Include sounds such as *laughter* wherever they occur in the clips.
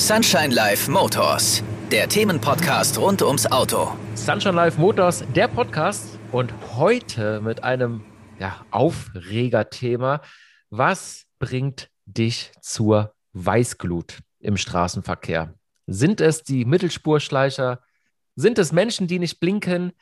Sunshine Life Motors, der Themenpodcast rund ums Auto. Sunshine Life Motors, der Podcast und heute mit einem ja, Aufregerthema. Was bringt dich zur Weißglut im Straßenverkehr? Sind es die Mittelspurschleicher? Sind es Menschen, die nicht blinken?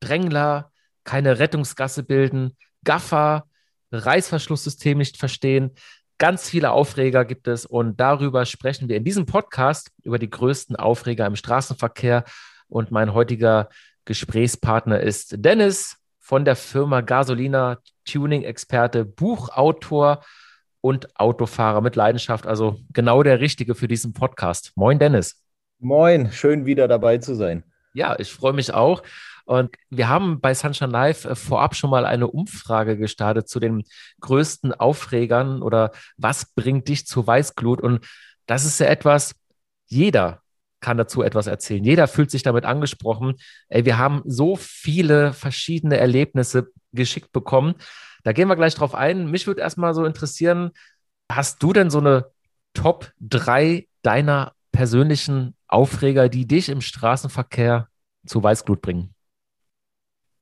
Drängler, keine Rettungsgasse bilden? Gaffer, Reißverschlusssystem nicht verstehen? Ganz viele Aufreger gibt es und darüber sprechen wir in diesem Podcast über die größten Aufreger im Straßenverkehr. Und mein heutiger Gesprächspartner ist Dennis von der Firma Gasolina, Tuning-Experte, Buchautor und Autofahrer mit Leidenschaft. Also genau der Richtige für diesen Podcast. Moin, Dennis. Moin, schön wieder dabei zu sein. Ja, ich freue mich auch. Und wir haben bei Sunshine Live äh, vorab schon mal eine Umfrage gestartet zu den größten Aufregern oder was bringt dich zu Weißglut? Und das ist ja etwas, jeder kann dazu etwas erzählen. Jeder fühlt sich damit angesprochen. Ey, wir haben so viele verschiedene Erlebnisse geschickt bekommen. Da gehen wir gleich drauf ein. Mich würde erstmal so interessieren, hast du denn so eine Top 3 deiner persönlichen Aufreger, die dich im Straßenverkehr zu Weißglut bringen?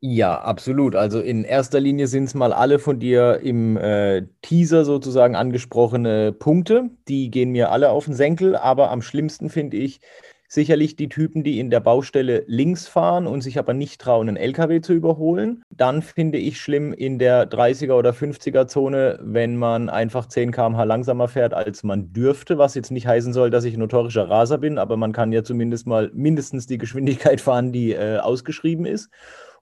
Ja, absolut. Also in erster Linie sind es mal alle von dir im äh, Teaser sozusagen angesprochene Punkte. Die gehen mir alle auf den Senkel, aber am schlimmsten finde ich sicherlich die Typen, die in der Baustelle links fahren und sich aber nicht trauen, einen LKW zu überholen. Dann finde ich schlimm in der 30er oder 50er Zone, wenn man einfach 10 km/h langsamer fährt, als man dürfte, was jetzt nicht heißen soll, dass ich ein notorischer Raser bin, aber man kann ja zumindest mal mindestens die Geschwindigkeit fahren, die äh, ausgeschrieben ist.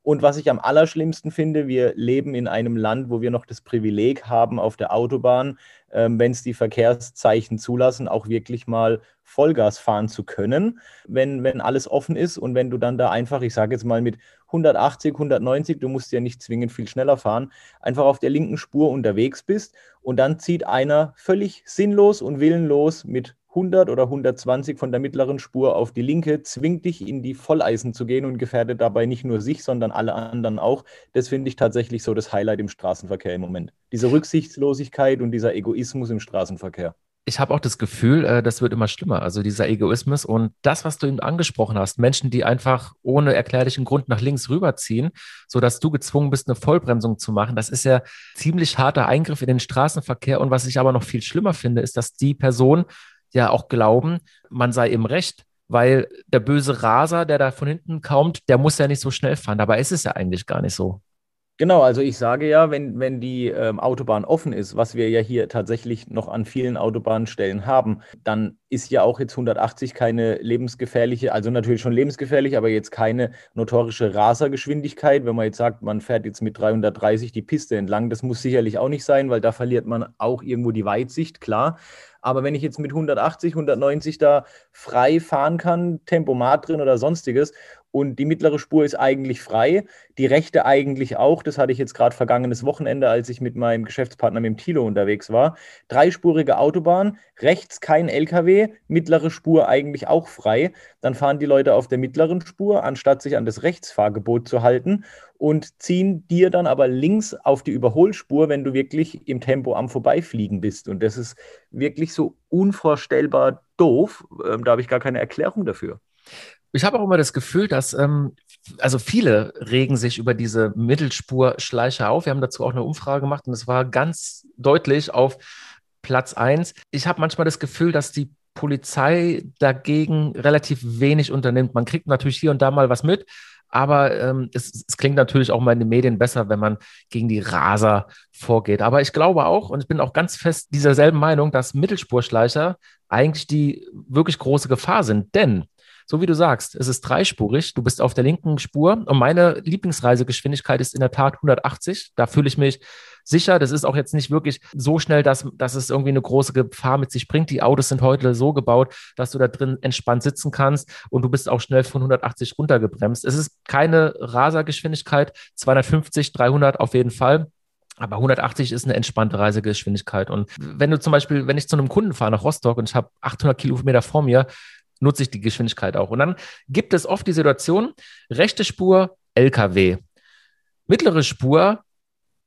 Und was ich am allerschlimmsten finde, wir leben in einem Land, wo wir noch das Privileg haben, auf der Autobahn, ähm, wenn es die Verkehrszeichen zulassen, auch wirklich mal Vollgas fahren zu können, wenn, wenn alles offen ist. Und wenn du dann da einfach, ich sage jetzt mal mit 180, 190, du musst ja nicht zwingend viel schneller fahren, einfach auf der linken Spur unterwegs bist. Und dann zieht einer völlig sinnlos und willenlos mit 100 oder 120 von der mittleren Spur auf die linke, zwingt dich in die Volleisen zu gehen und gefährdet dabei nicht nur sich, sondern alle anderen auch. Das finde ich tatsächlich so das Highlight im Straßenverkehr im Moment. Diese Rücksichtslosigkeit und dieser Egoismus im Straßenverkehr. Ich habe auch das Gefühl, äh, das wird immer schlimmer. Also dieser Egoismus und das, was du eben angesprochen hast, Menschen, die einfach ohne erklärlichen Grund nach links rüberziehen, sodass du gezwungen bist, eine Vollbremsung zu machen, das ist ja ziemlich harter Eingriff in den Straßenverkehr. Und was ich aber noch viel schlimmer finde, ist, dass die Person ja auch glauben, man sei im Recht, weil der böse Raser, der da von hinten kommt, der muss ja nicht so schnell fahren. Dabei ist es ja eigentlich gar nicht so. Genau, also ich sage ja, wenn, wenn die ähm, Autobahn offen ist, was wir ja hier tatsächlich noch an vielen Autobahnstellen haben, dann ist ja auch jetzt 180 keine lebensgefährliche, also natürlich schon lebensgefährlich, aber jetzt keine notorische Rasergeschwindigkeit. Wenn man jetzt sagt, man fährt jetzt mit 330 die Piste entlang, das muss sicherlich auch nicht sein, weil da verliert man auch irgendwo die Weitsicht, klar. Aber wenn ich jetzt mit 180, 190 da frei fahren kann, Tempomat drin oder sonstiges und die mittlere Spur ist eigentlich frei, die rechte eigentlich auch. Das hatte ich jetzt gerade vergangenes Wochenende, als ich mit meinem Geschäftspartner mit dem Tilo unterwegs war. Dreispurige Autobahn, rechts kein LKW, mittlere Spur eigentlich auch frei. Dann fahren die Leute auf der mittleren Spur, anstatt sich an das Rechtsfahrgebot zu halten und ziehen dir dann aber links auf die Überholspur, wenn du wirklich im Tempo am Vorbeifliegen bist. Und das ist wirklich so unvorstellbar doof. Ähm, da habe ich gar keine Erklärung dafür ich habe auch immer das Gefühl, dass ähm, also viele regen sich über diese Mittelspurschleicher auf. Wir haben dazu auch eine Umfrage gemacht und es war ganz deutlich auf Platz eins. Ich habe manchmal das Gefühl, dass die Polizei dagegen relativ wenig unternimmt. Man kriegt natürlich hier und da mal was mit, aber ähm, es, es, klingt natürlich auch mal in den Medien besser, wenn man gegen die Raser vorgeht. Aber ich glaube auch, und ich bin auch ganz fest dieser selben Meinung, dass Mittelspurschleicher eigentlich die wirklich große Gefahr sind. Denn so wie du sagst, es ist dreispurig, du bist auf der linken Spur und meine Lieblingsreisegeschwindigkeit ist in der Tat 180. Da fühle ich mich sicher. Das ist auch jetzt nicht wirklich so schnell, dass, dass es irgendwie eine große Gefahr mit sich bringt. Die Autos sind heute so gebaut, dass du da drin entspannt sitzen kannst und du bist auch schnell von 180 runtergebremst. Es ist keine Rasergeschwindigkeit, 250, 300 auf jeden Fall. Aber 180 ist eine entspannte Reisegeschwindigkeit. Und wenn du zum Beispiel, wenn ich zu einem Kunden fahre nach Rostock und ich habe 800 Kilometer vor mir, nutze ich die Geschwindigkeit auch. Und dann gibt es oft die Situation, rechte Spur, LKW. Mittlere Spur,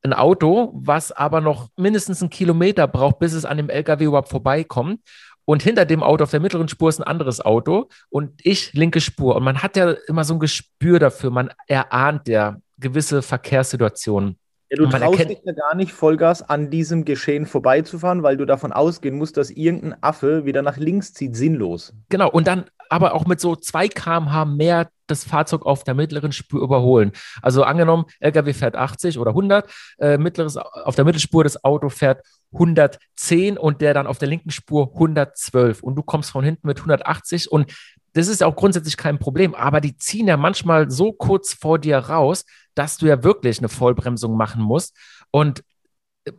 ein Auto, was aber noch mindestens einen Kilometer braucht, bis es an dem LKW überhaupt vorbeikommt. und hinter dem Auto auf der mittleren Spur ist ein anderes Auto und ich linke Spur. Und man hat ja immer so ein Gespür dafür, man erahnt ja gewisse Verkehrssituationen. Ja, du traust dich ja gar nicht, Vollgas an diesem Geschehen vorbeizufahren, weil du davon ausgehen musst, dass irgendein Affe wieder nach links zieht, sinnlos. Genau, und dann aber auch mit so 2 km/h mehr das Fahrzeug auf der mittleren Spur überholen. Also angenommen, LKW fährt 80 oder 100, äh, mittleres, auf der Mittelspur das Auto fährt 110 und der dann auf der linken Spur 112 und du kommst von hinten mit 180 und das ist auch grundsätzlich kein Problem, aber die ziehen ja manchmal so kurz vor dir raus, dass du ja wirklich eine Vollbremsung machen musst. Und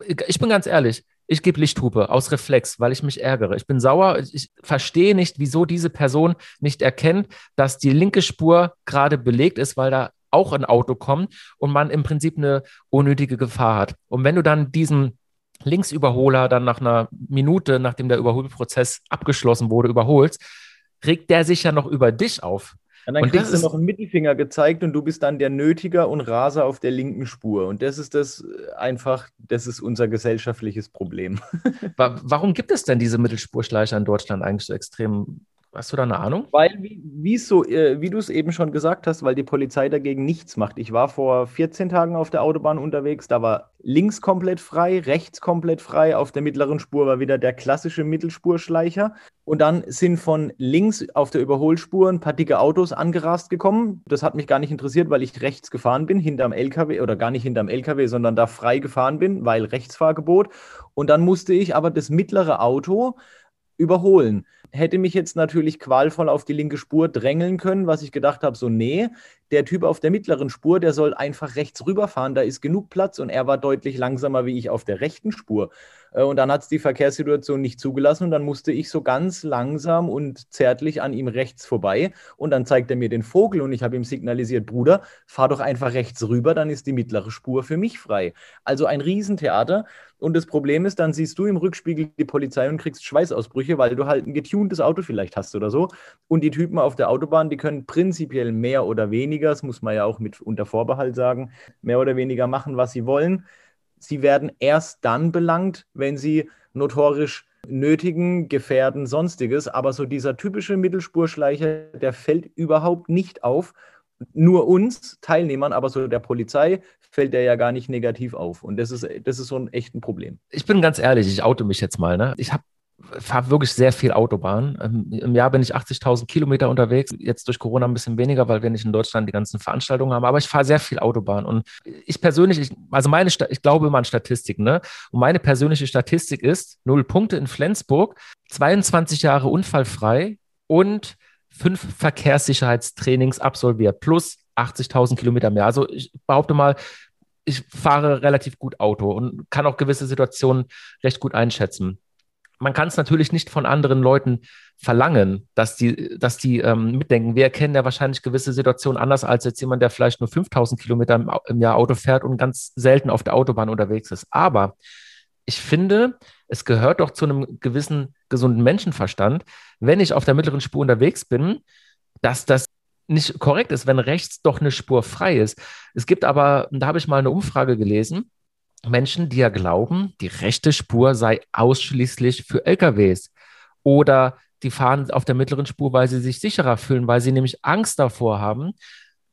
ich bin ganz ehrlich, ich gebe Lichthupe aus Reflex, weil ich mich ärgere. Ich bin sauer. Ich verstehe nicht, wieso diese Person nicht erkennt, dass die linke Spur gerade belegt ist, weil da auch ein Auto kommt und man im Prinzip eine unnötige Gefahr hat. Und wenn du dann diesen Linksüberholer dann nach einer Minute, nachdem der Überholprozess abgeschlossen wurde, überholst, regt der sich ja noch über dich auf. Und dann und kriegst du noch einen Mittelfinger gezeigt und du bist dann der Nötiger und Raser auf der linken Spur. Und das ist das äh, einfach, das ist unser gesellschaftliches Problem. *laughs* Warum gibt es denn diese Mittelspurschleicher in Deutschland eigentlich so extrem Hast du da eine Ahnung? Weil, wie, so, äh, wie du es eben schon gesagt hast, weil die Polizei dagegen nichts macht. Ich war vor 14 Tagen auf der Autobahn unterwegs, da war links komplett frei, rechts komplett frei, auf der mittleren Spur war wieder der klassische Mittelspurschleicher. Und dann sind von links auf der Überholspur ein paar dicke Autos angerast gekommen. Das hat mich gar nicht interessiert, weil ich rechts gefahren bin, hinterm LKW, oder gar nicht hinterm LKW, sondern da frei gefahren bin, weil Rechtsfahrgebot. Und dann musste ich aber das mittlere Auto überholen hätte mich jetzt natürlich qualvoll auf die linke Spur drängeln können, was ich gedacht habe, so nee, der Typ auf der mittleren Spur, der soll einfach rechts rüberfahren, da ist genug Platz und er war deutlich langsamer wie ich auf der rechten Spur. Äh, und dann hat es die Verkehrssituation nicht zugelassen und dann musste ich so ganz langsam und zärtlich an ihm rechts vorbei und dann zeigt er mir den Vogel und ich habe ihm signalisiert, Bruder, fahr doch einfach rechts rüber, dann ist die mittlere Spur für mich frei. Also ein Riesentheater und das Problem ist, dann siehst du im Rückspiegel die Polizei und kriegst Schweißausbrüche, weil du halt ein getuntes Auto vielleicht hast oder so. Und die Typen auf der Autobahn, die können prinzipiell mehr oder weniger, das muss man ja auch mit unter Vorbehalt sagen, mehr oder weniger machen, was sie wollen. Sie werden erst dann belangt, wenn sie notorisch nötigen, gefährden, sonstiges. Aber so dieser typische Mittelspurschleicher, der fällt überhaupt nicht auf. Nur uns Teilnehmern, aber so der Polizei fällt der ja gar nicht negativ auf. Und das ist, das ist so ein echtes Problem. Ich bin ganz ehrlich, ich auto mich jetzt mal. Ne? Ich habe fahre wirklich sehr viel Autobahn. Ähm, Im Jahr bin ich 80.000 Kilometer unterwegs. Jetzt durch Corona ein bisschen weniger, weil wir nicht in Deutschland die ganzen Veranstaltungen haben. Aber ich fahre sehr viel Autobahn. Und ich persönlich, ich, also meine, ich glaube immer an Statistiken. Ne? Und meine persönliche Statistik ist null Punkte in Flensburg, 22 Jahre unfallfrei und fünf Verkehrssicherheitstrainings absolviert plus 80.000 Kilometer mehr. Also ich behaupte mal, ich fahre relativ gut Auto und kann auch gewisse Situationen recht gut einschätzen. Man kann es natürlich nicht von anderen Leuten verlangen, dass die, dass die ähm, mitdenken. Wir erkennen ja wahrscheinlich gewisse Situationen anders als jetzt jemand, der vielleicht nur 5000 Kilometer im, im Jahr Auto fährt und ganz selten auf der Autobahn unterwegs ist. Aber ich finde, es gehört doch zu einem gewissen gesunden Menschenverstand, wenn ich auf der mittleren Spur unterwegs bin, dass das nicht korrekt ist, wenn rechts doch eine Spur frei ist. Es gibt aber, da habe ich mal eine Umfrage gelesen, Menschen, die ja glauben, die rechte Spur sei ausschließlich für LKWs oder die fahren auf der mittleren Spur, weil sie sich sicherer fühlen, weil sie nämlich Angst davor haben,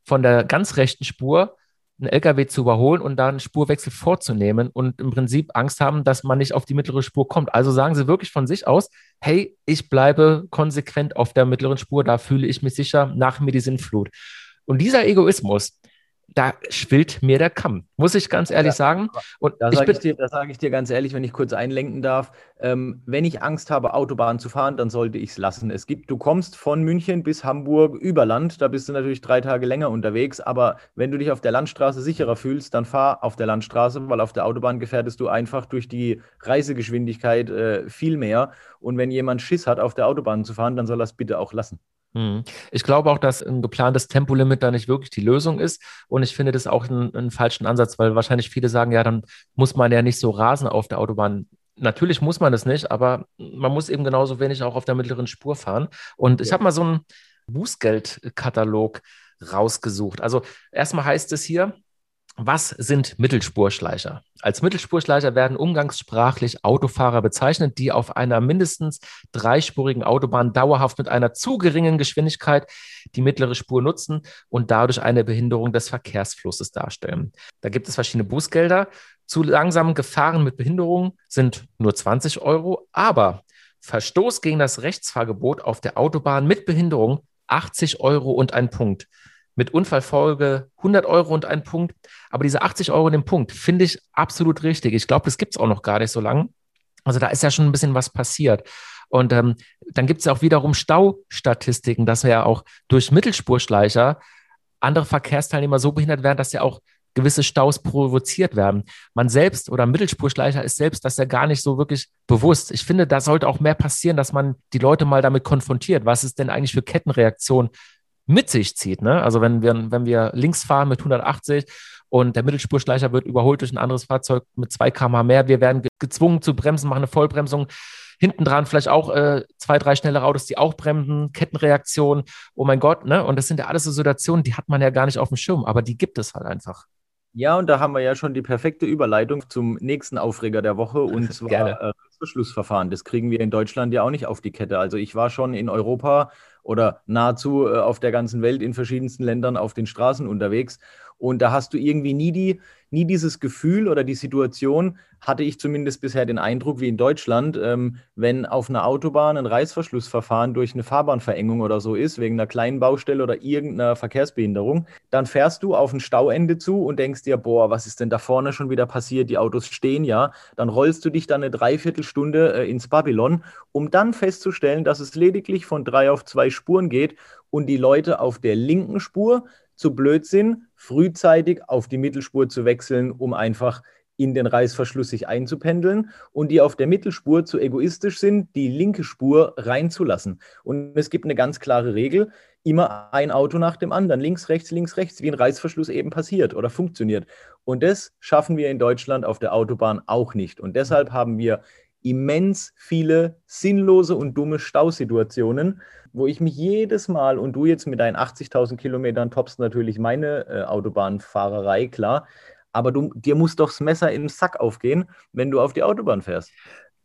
von der ganz rechten Spur einen LKW zu überholen und dann einen Spurwechsel vorzunehmen und im Prinzip Angst haben, dass man nicht auf die mittlere Spur kommt. Also sagen sie wirklich von sich aus, hey, ich bleibe konsequent auf der mittleren Spur, da fühle ich mich sicher, nach mir die Sinnflut. Und dieser Egoismus, da schwillt mir der Kamm, muss ich ganz ehrlich ja, sagen. Und da sage ich, dir, sag ich dir ganz ehrlich, wenn ich kurz einlenken darf, ähm, wenn ich Angst habe, Autobahn zu fahren, dann sollte ich es lassen. Es gibt, du kommst von München bis Hamburg über Land, da bist du natürlich drei Tage länger unterwegs, aber wenn du dich auf der Landstraße sicherer fühlst, dann fahr auf der Landstraße, weil auf der Autobahn gefährdest du einfach durch die Reisegeschwindigkeit äh, viel mehr. Und wenn jemand Schiss hat, auf der Autobahn zu fahren, dann soll er es bitte auch lassen. Hm. Ich glaube auch, dass ein geplantes Tempolimit da nicht wirklich die Lösung ist. Und ich finde das auch einen, einen, falschen Ansatz, weil wahrscheinlich viele sagen, ja, dann muss man ja nicht so rasen auf der Autobahn. Natürlich muss man das nicht, aber man muss eben genauso wenig auch auf der mittleren Spur fahren. Und ich habe mal so einen Bußgeldkatalog rausgesucht. Also erstmal heißt es hier, Was sind Mittelspurschleicher? Als Mittelspurschleicher werden umgangssprachlich Autofahrer bezeichnet, die auf einer mindestens dreispurigen Autobahn dauerhaft mit einer zu geringen Geschwindigkeit die mittlere Spur nutzen und dadurch eine Behinderung des Verkehrsflusses darstellen. Da gibt es verschiedene Bußgelder. Zu langsamen Gefahren mit Behinderung sind nur 20 Euro, aber Verstoß gegen das Rechtsfahrgebot auf der Autobahn mit Behinderung 80 Euro und ein Punkt mit Unfallfolge 100 Euro und ein Punkt. Aber diese 80 Euro und den Punkt finde ich absolut richtig. Ich glaube, das gibt es auch noch gar nicht so lange. Also da ist ja schon ein bisschen was passiert. Und ähm, dann gibt es ja auch wiederum Staustatistiken, dass ja auch durch Mittelspurschleicher andere Verkehrsteilnehmer so behindert werden, dass ja auch gewisse Staus provoziert werden. Man selbst oder Mittelspurschleicher ist selbst das ja gar nicht so wirklich bewusst. Ich finde, da sollte auch mehr passieren, dass man die Leute mal damit konfrontiert. Was ist denn eigentlich für Kettenreaktionen mit sich zieht. Ne? Also wenn wir, wenn wir links fahren mit 180 und der Mittelspurschleicher wird überholt durch ein anderes Fahrzeug mit 2 km mehr, wir werden gezwungen zu bremsen, machen eine Vollbremsung. Hinten dran vielleicht auch äh, zwei, drei schnellere Autos, die auch bremsen, Kettenreaktion, oh mein Gott, ne? Und das sind ja alles so Situationen, die hat man ja gar nicht auf dem Schirm, aber die gibt es halt einfach. Ja, und da haben wir ja schon die perfekte Überleitung zum nächsten Aufreger der Woche *laughs* und zwar äh, Verschlussverfahren. Das kriegen wir in Deutschland ja auch nicht auf die Kette. Also ich war schon in Europa oder nahezu äh, auf der ganzen Welt in verschiedensten Ländern auf den Straßen unterwegs. Und da hast du irgendwie nie, die, nie dieses Gefühl oder die Situation, hatte ich zumindest bisher den Eindruck, wie in Deutschland, ähm, wenn auf einer Autobahn ein Reißverschlussverfahren durch eine Fahrbahnverengung oder so ist, wegen einer kleinen Baustelle oder irgendeiner Verkehrsbehinderung, dann fährst du auf ein Stauende zu und denkst dir, boah, was ist denn da vorne schon wieder passiert? Die Autos stehen ja. Dann rollst du dich dann eine Dreiviertelstunde äh, ins Babylon, um dann festzustellen, dass es lediglich von drei auf zwei Spuren geht und die Leute auf der linken Spur zu blöd sind, frühzeitig auf die Mittelspur zu wechseln, um einfach in den Reißverschluss sich einzupendeln und die auf der Mittelspur zu egoistisch sind, die linke Spur reinzulassen. Und es gibt eine ganz klare Regel, immer ein Auto nach dem anderen, links, rechts, links, rechts, wie ein Reißverschluss eben passiert oder funktioniert. Und das schaffen wir in Deutschland auf der Autobahn auch nicht. Und deshalb haben wir immens viele sinnlose und dumme Stausituationen, wo ich mich jedes Mal, und du jetzt mit deinen 80.000 Kilometern toppst natürlich meine äh, Autobahnfahrerei, klar, aber du, dir muss doch das Messer im Sack aufgehen, wenn du auf die Autobahn fährst.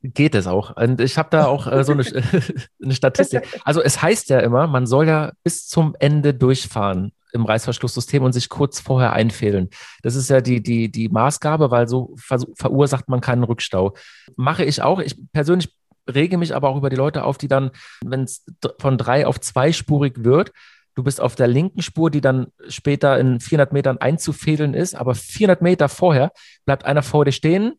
Geht es auch. Und ich habe da auch äh, so eine, *laughs* eine Statistik. Also es heißt ja immer, man soll ja bis zum Ende durchfahren im Reißverschlusssystem und sich kurz vorher einfädeln. Das ist ja die, die, die Maßgabe, weil so verursacht man keinen Rückstau. Mache ich auch. Ich persönlich rege mich aber auch über die Leute auf, die dann, wenn es von drei auf zweispurig wird, du bist auf der linken Spur, die dann später in 400 Metern einzufädeln ist, aber 400 Meter vorher bleibt einer vor dir stehen,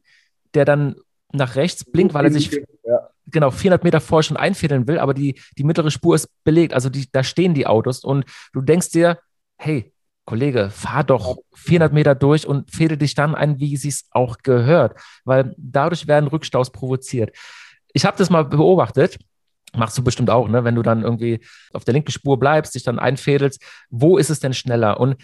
der dann nach rechts blinkt, weil er sich ja. genau 400 Meter vorher schon einfädeln will, aber die, die mittlere Spur ist belegt, also die, da stehen die Autos und du denkst dir, hey, Kollege, fahr doch 400 Meter durch und fädel dich dann ein, wie sie es auch gehört, weil dadurch werden Rückstaus provoziert. Ich habe das mal beobachtet, machst du bestimmt auch, ne? wenn du dann irgendwie auf der linken Spur bleibst, dich dann einfädelst, wo ist es denn schneller? Und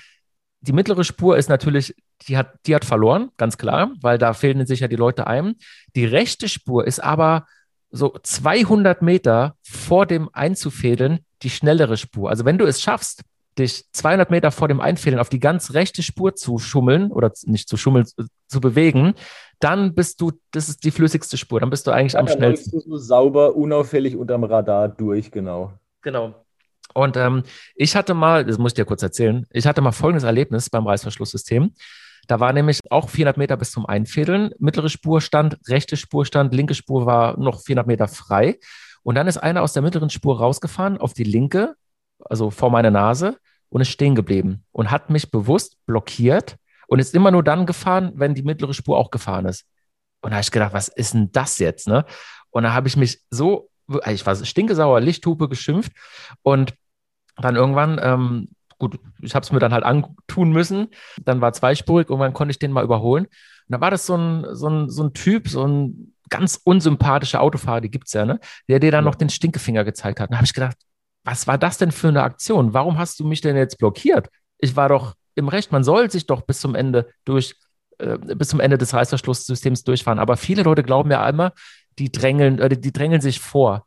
die mittlere Spur ist natürlich, die hat, die hat verloren, ganz klar, weil da fehlen sich ja die Leute ein. Die rechte Spur ist aber so 200 Meter vor dem Einzufädeln die schnellere Spur. Also wenn du es schaffst, dich 200 Meter vor dem Einfädeln auf die ganz rechte Spur zu schummeln oder nicht zu schummeln, zu bewegen, dann bist du, das ist die flüssigste Spur, dann bist du eigentlich ja, am schnellsten. Dann du so sauber, unauffällig unterm Radar durch, genau. Genau. Und ähm, ich hatte mal, das muss ich dir kurz erzählen, ich hatte mal folgendes Erlebnis beim Reißverschlusssystem. Da war nämlich auch 400 Meter bis zum Einfädeln. Mittlere Spur stand, rechte Spur stand, linke Spur war noch 400 Meter frei. Und dann ist einer aus der mittleren Spur rausgefahren auf die linke, also vor meine Nase und ist stehen geblieben und hat mich bewusst blockiert und ist immer nur dann gefahren, wenn die mittlere Spur auch gefahren ist. Und da habe ich gedacht, was ist denn das jetzt? Ne? Und da habe ich mich so, ich war stinkesauer, Lichthupe geschimpft und dann irgendwann, ähm, gut, ich habe es mir dann halt antun müssen. Dann war zweispurig, irgendwann konnte ich den mal überholen. Und da war das so ein, so ein, so ein Typ, so ein ganz unsympathischer Autofahrer, die gibt es ja, ne? der dir dann noch den Stinkefinger gezeigt hat. Da habe ich gedacht, was war das denn für eine Aktion? Warum hast du mich denn jetzt blockiert? Ich war doch im Recht, man soll sich doch bis zum Ende durch, äh, bis zum Ende des Reißverschlusssystems durchfahren. Aber viele Leute glauben ja einmal, die drängeln, äh, die drängeln sich vor.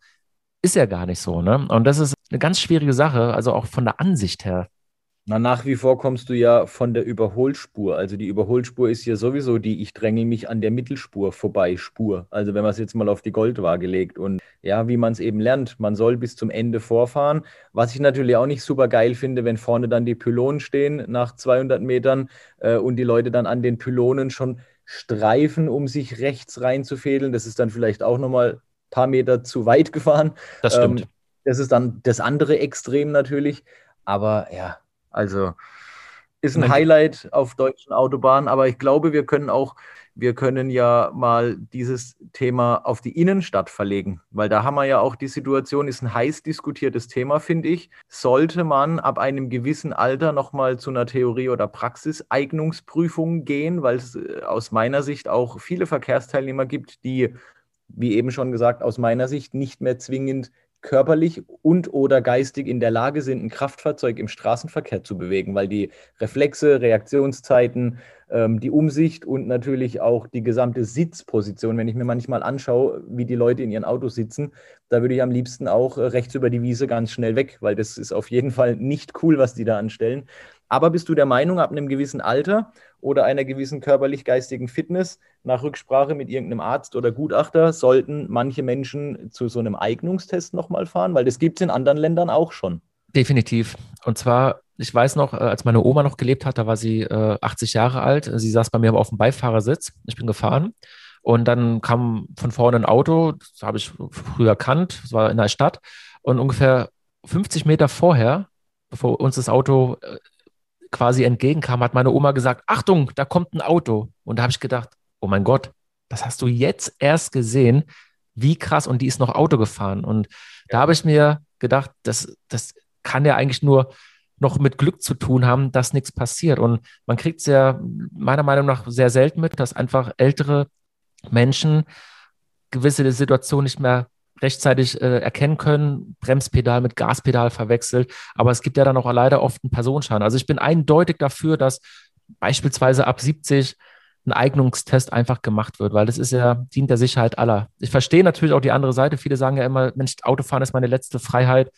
Ist ja gar nicht so, ne? Und das ist eine ganz schwierige Sache, also auch von der Ansicht her. Na, nach wie vor kommst du ja von der Überholspur. Also die Überholspur ist ja sowieso die, ich dränge mich an der Mittelspur vorbei, Spur. Also wenn man es jetzt mal auf die Goldwaage legt. Und ja, wie man es eben lernt, man soll bis zum Ende vorfahren. Was ich natürlich auch nicht super geil finde, wenn vorne dann die Pylonen stehen nach 200 Metern äh, und die Leute dann an den Pylonen schon streifen, um sich rechts reinzufädeln. Das ist dann vielleicht auch nochmal ein paar Meter zu weit gefahren. Das stimmt. Ähm, das ist dann das andere Extrem natürlich. Aber ja, also ist ein Highlight auf deutschen Autobahnen, aber ich glaube, wir können auch, wir können ja mal dieses Thema auf die Innenstadt verlegen, weil da haben wir ja auch die Situation, ist ein heiß diskutiertes Thema, finde ich. Sollte man ab einem gewissen Alter nochmal zu einer Theorie- oder Praxiseignungsprüfung gehen, weil es äh, aus meiner Sicht auch viele Verkehrsteilnehmer gibt, die, wie eben schon gesagt, aus meiner Sicht nicht mehr zwingend körperlich und oder geistig in der Lage sind, ein Kraftfahrzeug im Straßenverkehr zu bewegen, weil die Reflexe, Reaktionszeiten, ähm, die Umsicht und natürlich auch die gesamte Sitzposition, wenn ich mir manchmal anschaue, wie die Leute in ihren Autos sitzen, da würde ich am liebsten auch äh, rechts über die Wiese ganz schnell weg, weil das ist auf jeden Fall nicht cool, was die da anstellen. Aber bist du der Meinung, ab einem gewissen Alter oder einer gewissen körperlich-geistigen Fitness, nach Rücksprache mit irgendeinem Arzt oder Gutachter, sollten manche Menschen zu so einem Eignungstest nochmal fahren? Weil das gibt es in anderen Ländern auch schon. Definitiv. Und zwar, ich weiß noch, äh, als meine Oma noch gelebt hat, da war sie äh, 80 Jahre alt. Sie saß bei mir auf dem Beifahrersitz. Ich bin gefahren. Und dann kam von vorne ein Auto, das habe ich früher erkannt, das war in der Stadt. Und ungefähr 50 Meter vorher, bevor uns das Auto äh, quasi entgegenkam, hat meine Oma gesagt, Achtung, da kommt ein Auto. Und da habe ich gedacht, oh mein Gott, das hast du jetzt erst gesehen, wie krass. Und die ist noch Auto gefahren. Und da habe ich mir gedacht, das, das kann ja eigentlich nur noch mit Glück zu tun haben, dass nichts passiert. Und man kriegt es ja meiner Meinung nach sehr selten mit, dass einfach ältere Menschen gewisse Situationen nicht mehr rechtzeitig äh, erkennen können, Bremspedal mit Gaspedal verwechselt. Aber es gibt ja dann auch leider oft einen Personenschaden. Also ich bin eindeutig dafür, dass beispielsweise ab 70 ein Eignungstest einfach gemacht wird, weil das ist ja, dient der Sicherheit aller. Ich verstehe natürlich auch die andere Seite. Viele sagen ja immer, Mensch, Autofahren ist meine letzte Freiheit.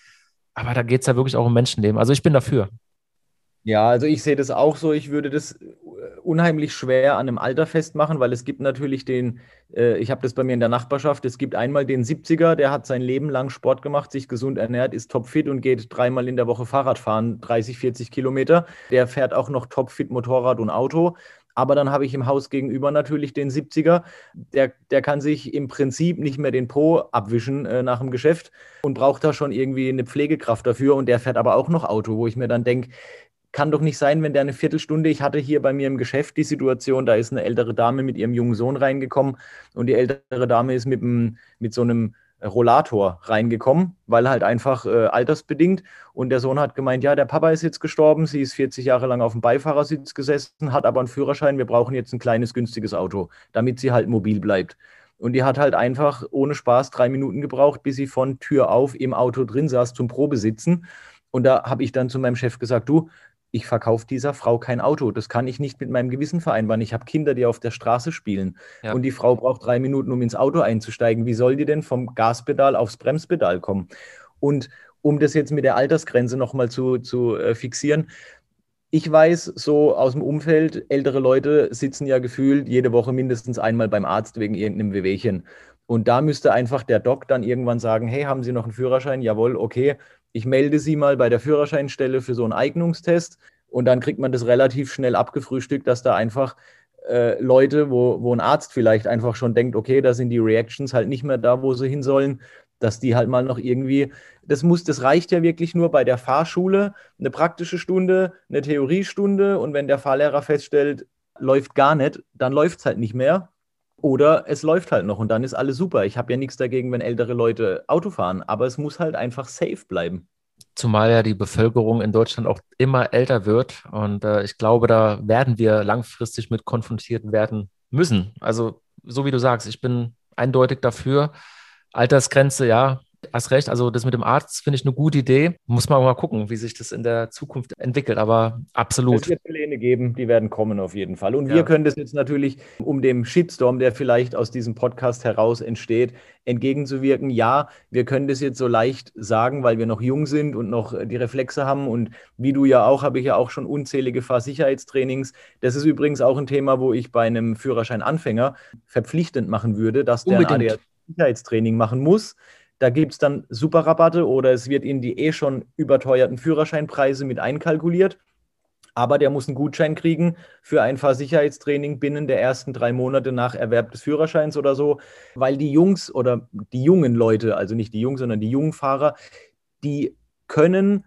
Aber da geht es ja wirklich auch um Menschenleben. Also ich bin dafür. Ja, also ich sehe das auch so. Ich würde das unheimlich schwer an einem Alter festmachen, weil es gibt natürlich den, äh, ich habe das bei mir in der Nachbarschaft, es gibt einmal den 70er, der hat sein Leben lang Sport gemacht, sich gesund ernährt, ist topfit und geht dreimal in der Woche Fahrrad fahren, 30, 40 Kilometer. Der fährt auch noch topfit Motorrad und Auto. Aber dann habe ich im Haus gegenüber natürlich den 70er. Der, der kann sich im Prinzip nicht mehr den Po abwischen äh, nach dem Geschäft und braucht da schon irgendwie eine Pflegekraft dafür. Und der fährt aber auch noch Auto, wo ich mir dann denke, kann doch nicht sein, wenn der eine Viertelstunde, ich hatte hier bei mir im Geschäft die Situation, da ist eine ältere Dame mit ihrem jungen Sohn reingekommen und die ältere Dame ist mit, einem, mit so einem Rollator reingekommen, weil halt einfach äh, altersbedingt. Und der Sohn hat gemeint, ja, der Papa ist jetzt gestorben, sie ist 40 Jahre lang auf dem Beifahrersitz gesessen, hat aber einen Führerschein, wir brauchen jetzt ein kleines, günstiges Auto, damit sie halt mobil bleibt. Und die hat halt einfach ohne Spaß drei Minuten gebraucht, bis sie von Tür auf im Auto drin saß zum Probesitzen. Und da habe ich dann zu meinem Chef gesagt, du, ich verkaufe dieser Frau kein Auto. Das kann ich nicht mit meinem Gewissen vereinbaren. Ich habe Kinder, die auf der Straße spielen. Ja. Und die Frau braucht drei Minuten, um ins Auto einzusteigen. Wie soll die denn vom Gaspedal aufs Bremspedal kommen? Und um das jetzt mit der Altersgrenze nochmal zu, zu äh, fixieren, ich weiß so aus dem Umfeld, ältere Leute sitzen ja gefühlt jede Woche mindestens einmal beim Arzt wegen irgendeinem Wehwehchen. Und da müsste einfach der Doc dann irgendwann sagen, hey, haben Sie noch einen Führerschein? Jawohl, okay, ich melde Sie mal bei der Führerscheinstelle für so einen Eignungstest und dann kriegt man das relativ schnell abgefrühstückt, dass da einfach äh, Leute, wo, wo ein Arzt vielleicht einfach schon denkt, okay, da sind die Reactions halt nicht mehr da, wo sie hin sollen, dass die halt mal noch irgendwie, das muss, das reicht ja wirklich nur bei der Fahrschule, eine praktische Stunde, eine Theoriestunde und wenn der Fahrlehrer feststellt, läuft gar nicht, dann läuft es halt nicht mehr. Oder es läuft halt noch und dann ist alles super. Ich habe ja nichts dagegen, wenn ältere Leute Auto fahren, aber es muss halt einfach safe bleiben. Zumal ja die Bevölkerung in Deutschland auch immer älter wird und äh, ich glaube, da werden wir langfristig mit konfrontiert werden müssen. Also, so wie du sagst, ich bin eindeutig dafür. Altersgrenze, ja, Hast recht, also das mit dem Arzt finde ich eine gute Idee. Muss man mal gucken, wie sich das in der Zukunft entwickelt, aber absolut. Es wird Pläne geben, die werden kommen auf jeden Fall. Und ja. wir können das jetzt natürlich, um dem Shitstorm, der vielleicht aus diesem Podcast heraus entsteht, entgegenzuwirken. Ja, wir können das jetzt so leicht sagen, weil wir noch jung sind und noch die Reflexe haben. Und wie du ja auch, habe ich ja auch schon unzählige Fahrsicherheitstrainings. Das ist übrigens auch ein Thema, wo ich bei einem Führerschein-Anfänger verpflichtend machen würde, dass der Unbedingt. ein ADAC-Sicherheitstraining machen muss. Da gibt es dann Superrabatte oder es wird in die eh schon überteuerten Führerscheinpreise mit einkalkuliert. Aber der muss einen Gutschein kriegen für ein Fahrsicherheitstraining binnen der ersten drei Monate nach Erwerb des Führerscheins oder so, weil die Jungs oder die jungen Leute, also nicht die Jungs, sondern die jungen Fahrer, die können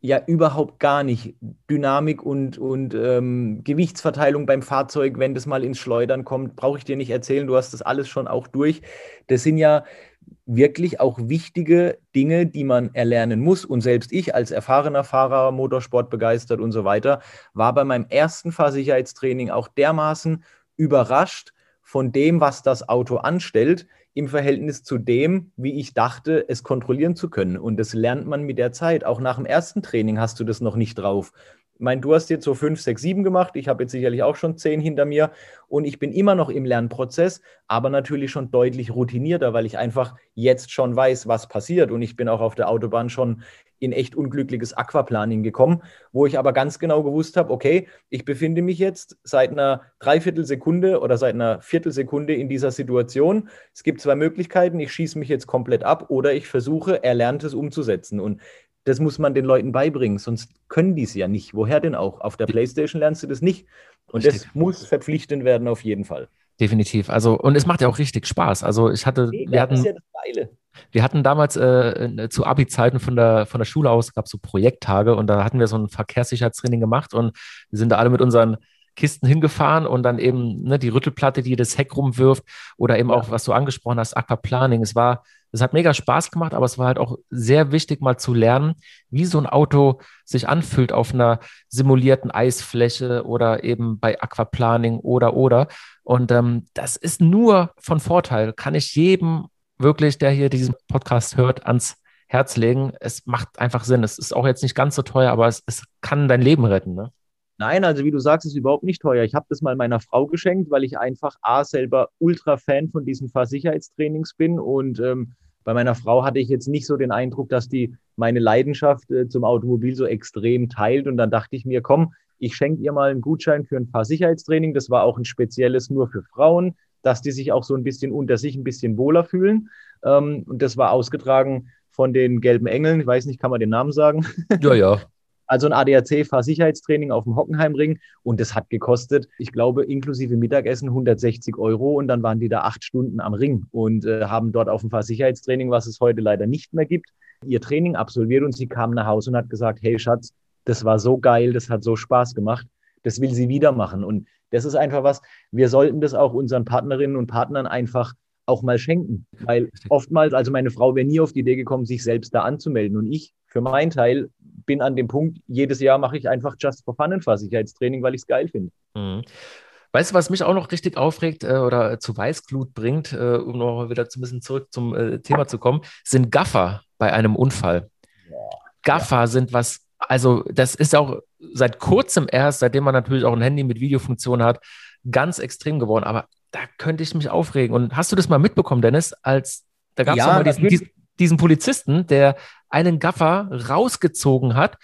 ja überhaupt gar nicht Dynamik und, und ähm, Gewichtsverteilung beim Fahrzeug, wenn das mal ins Schleudern kommt, brauche ich dir nicht erzählen, du hast das alles schon auch durch. Das sind ja wirklich auch wichtige Dinge, die man erlernen muss. Und selbst ich als erfahrener Fahrer, Motorsport begeistert und so weiter, war bei meinem ersten Fahrsicherheitstraining auch dermaßen überrascht von dem, was das Auto anstellt, im Verhältnis zu dem, wie ich dachte, es kontrollieren zu können. Und das lernt man mit der Zeit. Auch nach dem ersten Training hast du das noch nicht drauf. Ich meine, du hast jetzt so fünf, sechs, sieben gemacht. Ich habe jetzt sicherlich auch schon zehn hinter mir. Und ich bin immer noch im Lernprozess, aber natürlich schon deutlich routinierter, weil ich einfach jetzt schon weiß, was passiert. Und ich bin auch auf der Autobahn schon in echt unglückliches Aquaplaning gekommen, wo ich aber ganz genau gewusst habe, okay, ich befinde mich jetzt seit einer Dreiviertelsekunde oder seit einer Viertelsekunde in dieser Situation. Es gibt zwei Möglichkeiten, ich schieße mich jetzt komplett ab oder ich versuche, Erlerntes umzusetzen. Und das muss man den Leuten beibringen, sonst können die es ja nicht. Woher denn auch? Auf der Playstation lernst du das nicht. Und Richtig. das muss verpflichtend werden auf jeden Fall. Definitiv. Also, und es macht ja auch richtig Spaß. Also ich hatte, Mega, wir hatten, ja. Wir hatten damals äh, zu Abi-Zeiten von der, von der Schule aus, gab es so Projekttage und da hatten wir so ein Verkehrssicherheitstraining gemacht und wir sind da alle mit unseren Kisten hingefahren und dann eben ne, die Rüttelplatte, die das Heck rumwirft oder eben ja. auch, was du angesprochen hast, Aquaplaning. Es war, es hat mega Spaß gemacht, aber es war halt auch sehr wichtig, mal zu lernen, wie so ein Auto sich anfühlt auf einer simulierten Eisfläche oder eben bei Aquaplaning oder oder. Und ähm, das ist nur von Vorteil, kann ich jedem wirklich, der hier diesen Podcast hört, ans Herz legen. Es macht einfach Sinn. Es ist auch jetzt nicht ganz so teuer, aber es, es kann dein Leben retten. Ne? Nein, also wie du sagst, ist überhaupt nicht teuer. Ich habe das mal meiner Frau geschenkt, weil ich einfach A selber ultra Fan von diesen Fahrsicherheitstrainings bin und ähm, bei meiner Frau hatte ich jetzt nicht so den Eindruck, dass die meine Leidenschaft äh, zum Automobil so extrem teilt und dann dachte ich mir, komm, ich schenke ihr mal einen Gutschein für ein Fahrsicherheitstraining. Das war auch ein spezielles nur für Frauen dass die sich auch so ein bisschen unter sich ein bisschen wohler fühlen. Ähm, und das war ausgetragen von den Gelben Engeln. Ich weiß nicht, kann man den Namen sagen? Ja, ja. *laughs* Also ein ADAC-Fahrsicherheitstraining auf dem Hockenheimring. Und das hat gekostet, ich glaube, inklusive Mittagessen 160 Euro. Und dann waren die da acht Stunden am Ring und äh, haben dort auf dem Fahrsicherheitstraining, was es heute leider nicht mehr gibt, ihr Training absolviert. Und sie kam nach Hause und hat gesagt, hey Schatz, das war so geil, das hat so Spaß gemacht, das will sie wieder machen. Und das ist einfach was, wir sollten das auch unseren Partnerinnen und Partnern einfach auch mal schenken. Weil oftmals, also meine Frau wäre nie auf die Idee gekommen, sich selbst da anzumelden. Und ich, für meinen Teil, bin an dem Punkt, jedes Jahr mache ich einfach Just for Fun ein Fahrsicherheitstraining, weil ich es geil finde. Mhm. Weißt du, was mich auch noch richtig aufregt äh, oder zu Weißglut bringt, äh, um noch wieder ein bisschen zurück zum äh, Thema zu kommen, sind Gaffer bei einem Unfall. Ja. Gaffer ja. sind was also das ist auch seit kurzem erst, seitdem man natürlich auch ein Handy mit Videofunktion hat, ganz extrem geworden. Aber da könnte ich mich aufregen. Und hast du das mal mitbekommen, Dennis? Als da gab es ja, mal diesen, diesen Polizisten, der einen Gaffer rausgezogen hat,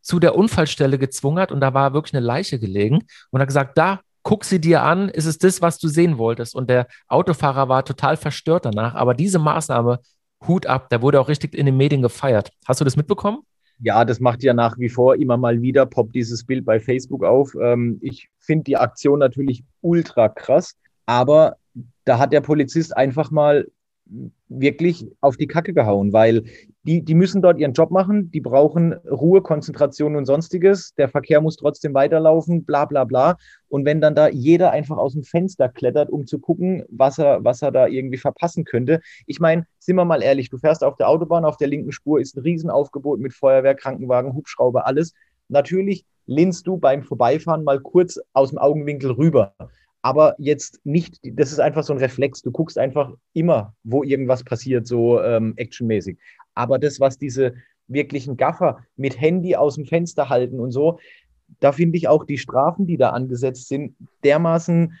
zu der Unfallstelle gezwungen hat und da war wirklich eine Leiche gelegen und hat gesagt, da guck sie dir an, ist es das, was du sehen wolltest? Und der Autofahrer war total verstört danach. Aber diese Maßnahme, Hut ab, der wurde auch richtig in den Medien gefeiert. Hast du das mitbekommen? Ja, das macht ja nach wie vor immer mal wieder, poppt dieses Bild bei Facebook auf. Ähm, ich finde die Aktion natürlich ultra krass, aber da hat der Polizist einfach mal wirklich auf die Kacke gehauen, weil die, die müssen dort ihren Job machen, die brauchen Ruhe, Konzentration und sonstiges. Der Verkehr muss trotzdem weiterlaufen, bla bla bla. Und wenn dann da jeder einfach aus dem Fenster klettert, um zu gucken, was er, was er da irgendwie verpassen könnte. Ich meine, sind wir mal ehrlich, du fährst auf der Autobahn, auf der linken Spur ist ein Riesenaufgebot mit Feuerwehr, Krankenwagen, Hubschrauber, alles. Natürlich lehnst du beim Vorbeifahren mal kurz aus dem Augenwinkel rüber. Aber jetzt nicht, das ist einfach so ein Reflex. Du guckst einfach immer, wo irgendwas passiert, so ähm, actionmäßig. Aber das, was diese wirklichen Gaffer mit Handy aus dem Fenster halten und so, da finde ich auch die Strafen, die da angesetzt sind, dermaßen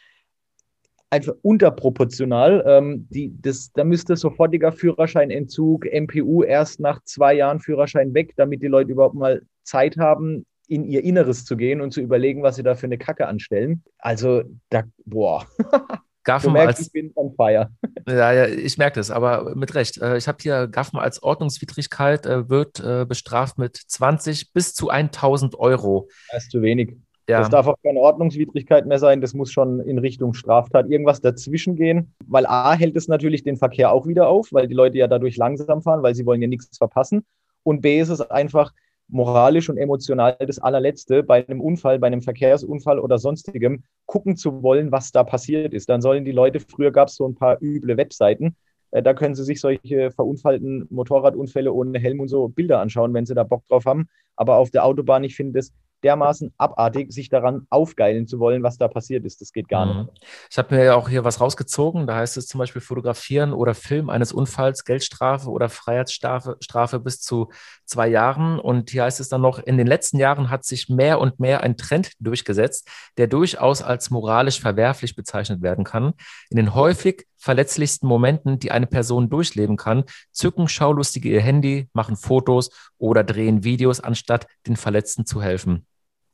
einfach unterproportional. Ähm, die, das, da müsste sofortiger Führerscheinentzug, MPU erst nach zwei Jahren Führerschein weg, damit die Leute überhaupt mal Zeit haben, in ihr Inneres zu gehen und zu überlegen, was sie da für eine Kacke anstellen. Also, da, boah. *laughs* Gaffen merkst, als, ich bin on fire. *laughs* Ja, ja, ich merke das, aber mit Recht. Äh, ich habe hier Gaffen als Ordnungswidrigkeit, äh, wird äh, bestraft mit 20 bis zu 1000 Euro. Das ist zu wenig. Ja. Das darf auch keine Ordnungswidrigkeit mehr sein. Das muss schon in Richtung Straftat irgendwas dazwischen gehen. Weil A hält es natürlich den Verkehr auch wieder auf, weil die Leute ja dadurch langsam fahren, weil sie wollen ja nichts verpassen. Und B ist es einfach, moralisch und emotional das allerletzte bei einem Unfall, bei einem Verkehrsunfall oder sonstigem gucken zu wollen, was da passiert ist. Dann sollen die Leute, früher gab es so ein paar üble Webseiten, äh, da können sie sich solche verunfallten Motorradunfälle ohne Helm und so Bilder anschauen, wenn sie da Bock drauf haben. Aber auf der Autobahn, ich finde es dermaßen abartig, sich daran aufgeilen zu wollen, was da passiert ist. Das geht gar mhm. nicht. Ich habe mir ja auch hier was rausgezogen. Da heißt es zum Beispiel Fotografieren oder Film eines Unfalls, Geldstrafe oder Freiheitsstrafe Strafe bis zu zwei Jahren. Und hier heißt es dann noch, in den letzten Jahren hat sich mehr und mehr ein Trend durchgesetzt, der durchaus als moralisch verwerflich bezeichnet werden kann. In den häufig verletzlichsten Momenten, die eine Person durchleben kann, zücken Schaulustige ihr Handy, machen Fotos oder drehen Videos, anstatt den Verletzten zu helfen.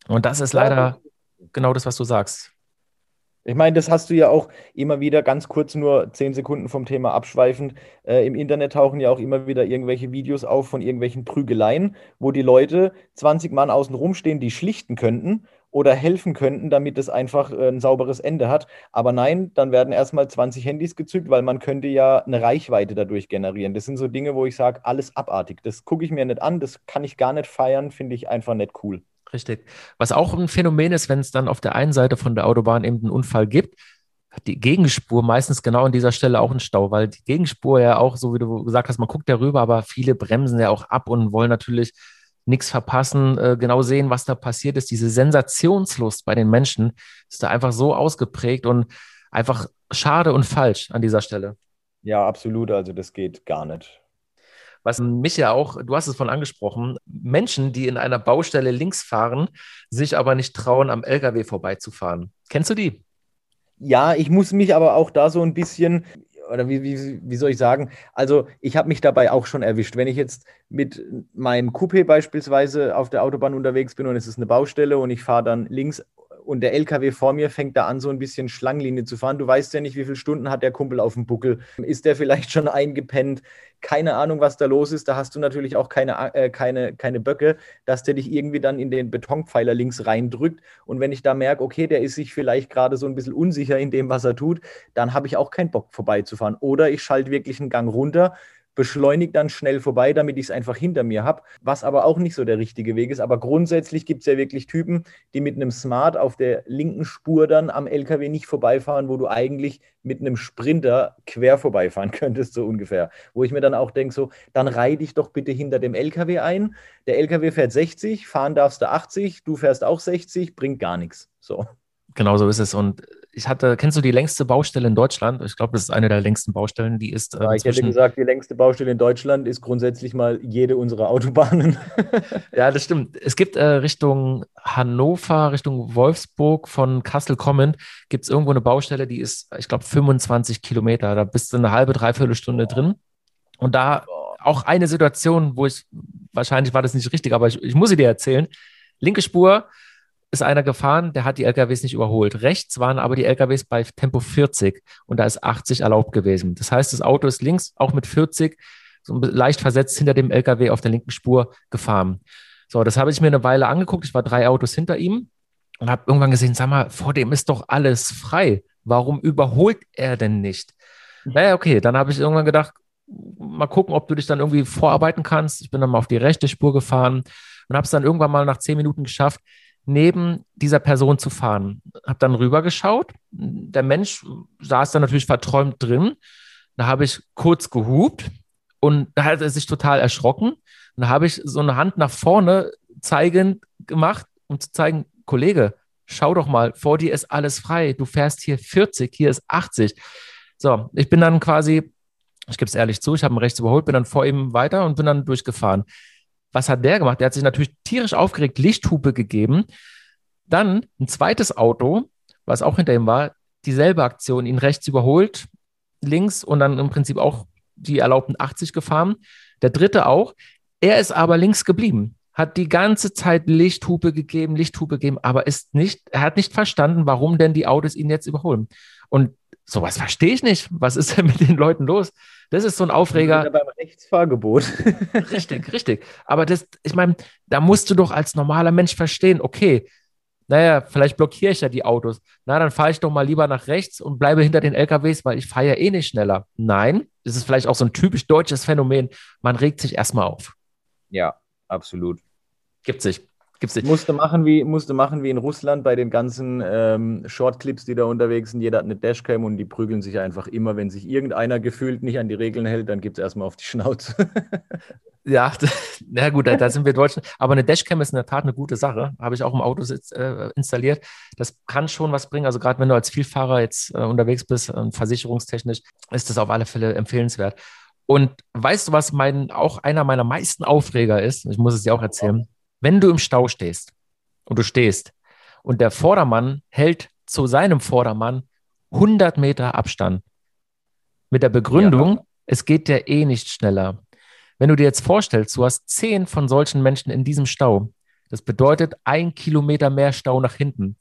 Und das ist leider genau das, was du sagst. Ich meine, das hast du ja auch immer wieder ganz kurz nur zehn Sekunden vom Thema abschweifend. Äh, Im Internet tauchen ja auch immer wieder irgendwelche Videos auf von irgendwelchen Prügeleien, wo die Leute 20 Mann außen rumstehen, die schlichten könnten oder helfen könnten, damit es einfach äh, ein sauberes Ende hat. Aber nein, dann werden erstmal 20 Handys gezückt, weil man könnte ja eine Reichweite dadurch generieren. Das sind so Dinge, wo ich sage, alles abartig. Das gucke ich mir nicht an, das kann ich gar nicht feiern, finde ich einfach nicht cool. Richtig. Was auch ein Phänomen ist, wenn es dann auf der einen Seite von der Autobahn eben einen Unfall gibt, hat die Gegenspur meistens genau an dieser Stelle auch einen Stau, weil die Gegenspur ja auch, so wie du gesagt hast, man guckt ja rüber, aber viele bremsen ja auch ab und wollen natürlich nichts verpassen, äh, genau sehen, was da passiert ist. Diese Sensationslust bei den Menschen ist da einfach so ausgeprägt und einfach schade und falsch an dieser Stelle. Ja, absolut. Also das geht gar nicht. Was mich ja auch, du hast es von angesprochen, Menschen, die in einer Baustelle links fahren, sich aber nicht trauen, am LKW vorbeizufahren. Kennst du die? Ja, ich muss mich aber auch da so ein bisschen, oder wie, wie, wie soll ich sagen, also ich habe mich dabei auch schon erwischt. Wenn ich jetzt mit meinem Coupé beispielsweise auf der Autobahn unterwegs bin und es ist eine Baustelle und ich fahre dann links und der LKW vor mir fängt da an, so ein bisschen Schlangenlinie zu fahren. Du weißt ja nicht, wie viele Stunden hat der Kumpel auf dem Buckel. Ist der vielleicht schon eingepennt? Keine Ahnung, was da los ist. Da hast du natürlich auch keine, äh, keine, keine Böcke, dass der dich irgendwie dann in den Betonpfeiler links reindrückt. Und wenn ich da merke, okay, der ist sich vielleicht gerade so ein bisschen unsicher in dem, was er tut, dann habe ich auch keinen Bock vorbeizufahren. Oder ich schalte wirklich einen Gang runter beschleunigt dann schnell vorbei, damit ich es einfach hinter mir habe, was aber auch nicht so der richtige Weg ist. Aber grundsätzlich gibt es ja wirklich Typen, die mit einem Smart auf der linken Spur dann am LKW nicht vorbeifahren, wo du eigentlich mit einem Sprinter quer vorbeifahren *laughs* könntest, so ungefähr. Wo ich mir dann auch denke, so, dann reih dich doch bitte hinter dem LKW ein. Der LKW fährt 60, fahren darfst du 80, du fährst auch 60, bringt gar nichts. So. Genau so ist es. Und ich hatte, kennst du die längste Baustelle in Deutschland? Ich glaube, das ist eine der längsten Baustellen, die ist. Äh, ja, ich hätte gesagt, die längste Baustelle in Deutschland ist grundsätzlich mal jede unserer Autobahnen. *laughs* ja, das stimmt. Es gibt äh, Richtung Hannover, Richtung Wolfsburg von Kassel kommend, gibt es irgendwo eine Baustelle, die ist, ich glaube, 25 Kilometer. Da bist du eine halbe, dreiviertel Stunde drin. Und da auch eine Situation, wo ich, wahrscheinlich war das nicht richtig, aber ich, ich muss sie dir erzählen. Linke Spur, ist einer gefahren, der hat die LKWs nicht überholt. Rechts waren aber die LKWs bei Tempo 40 und da ist 80 erlaubt gewesen. Das heißt, das Auto ist links auch mit 40 so leicht versetzt hinter dem LKW auf der linken Spur gefahren. So, das habe ich mir eine Weile angeguckt. Ich war drei Autos hinter ihm und habe irgendwann gesehen, sag mal, vor dem ist doch alles frei. Warum überholt er denn nicht? Naja, okay, dann habe ich irgendwann gedacht, mal gucken, ob du dich dann irgendwie vorarbeiten kannst. Ich bin dann mal auf die rechte Spur gefahren und habe es dann irgendwann mal nach zehn Minuten geschafft, neben dieser Person zu fahren. Habe dann rübergeschaut. Der Mensch saß da natürlich verträumt drin. Da habe ich kurz gehupt und da hat er sich total erschrocken. Und da habe ich so eine Hand nach vorne zeigend gemacht, um zu zeigen, Kollege, schau doch mal, vor dir ist alles frei. Du fährst hier 40, hier ist 80. So, ich bin dann quasi, ich gebe es ehrlich zu, ich habe ihn rechts überholt, bin dann vor ihm weiter und bin dann durchgefahren. Was hat der gemacht? Der hat sich natürlich tierisch aufgeregt, Lichthupe gegeben. Dann ein zweites Auto, was auch hinter ihm war, dieselbe Aktion, ihn rechts überholt, links und dann im Prinzip auch die erlaubten 80 gefahren. Der dritte auch. Er ist aber links geblieben hat die ganze Zeit Lichthupe gegeben, Lichthupe gegeben, aber ist nicht, er hat nicht verstanden, warum denn die Autos ihn jetzt überholen. Und sowas verstehe ich nicht. Was ist denn mit den Leuten los? Das ist so ein Aufreger. Beim Rechtsfahrgebot. *laughs* richtig, richtig. Aber das, ich meine, da musst du doch als normaler Mensch verstehen, okay, naja, vielleicht blockiere ich ja die Autos. Na, dann fahre ich doch mal lieber nach rechts und bleibe hinter den LKWs, weil ich fahre ja eh nicht schneller. Nein, das ist vielleicht auch so ein typisch deutsches Phänomen. Man regt sich erstmal auf. Ja, absolut. Gibt sich. Gibt's nicht. Musste machen, wie, musste machen wie in Russland bei den ganzen ähm, Shortclips, die da unterwegs sind. Jeder hat eine Dashcam und die prügeln sich einfach immer. Wenn sich irgendeiner gefühlt nicht an die Regeln hält, dann gibt es erstmal auf die Schnauze. *laughs* ja, na gut, da, da, sind wir Deutschen. Aber eine Dashcam ist in der Tat eine gute Sache. Habe ich auch im Auto äh, installiert. Das kann schon was bringen. Also gerade wenn du als Vielfahrer jetzt äh, unterwegs bist, äh, versicherungstechnisch, ist das auf alle Fälle empfehlenswert. Und weißt du, was mein, auch einer meiner meisten Aufreger ist? Ich muss es dir auch erzählen wenn du im Stau stehst und du stehst und der Vordermann hält zu seinem Vordermann 100 Meter Abstand mit der Begründung, ja. es geht ja eh nicht schneller. Wenn du dir jetzt vorstellst, du hast zehn von solchen Menschen in diesem Stau, das bedeutet ein Kilometer mehr Stau nach hinten.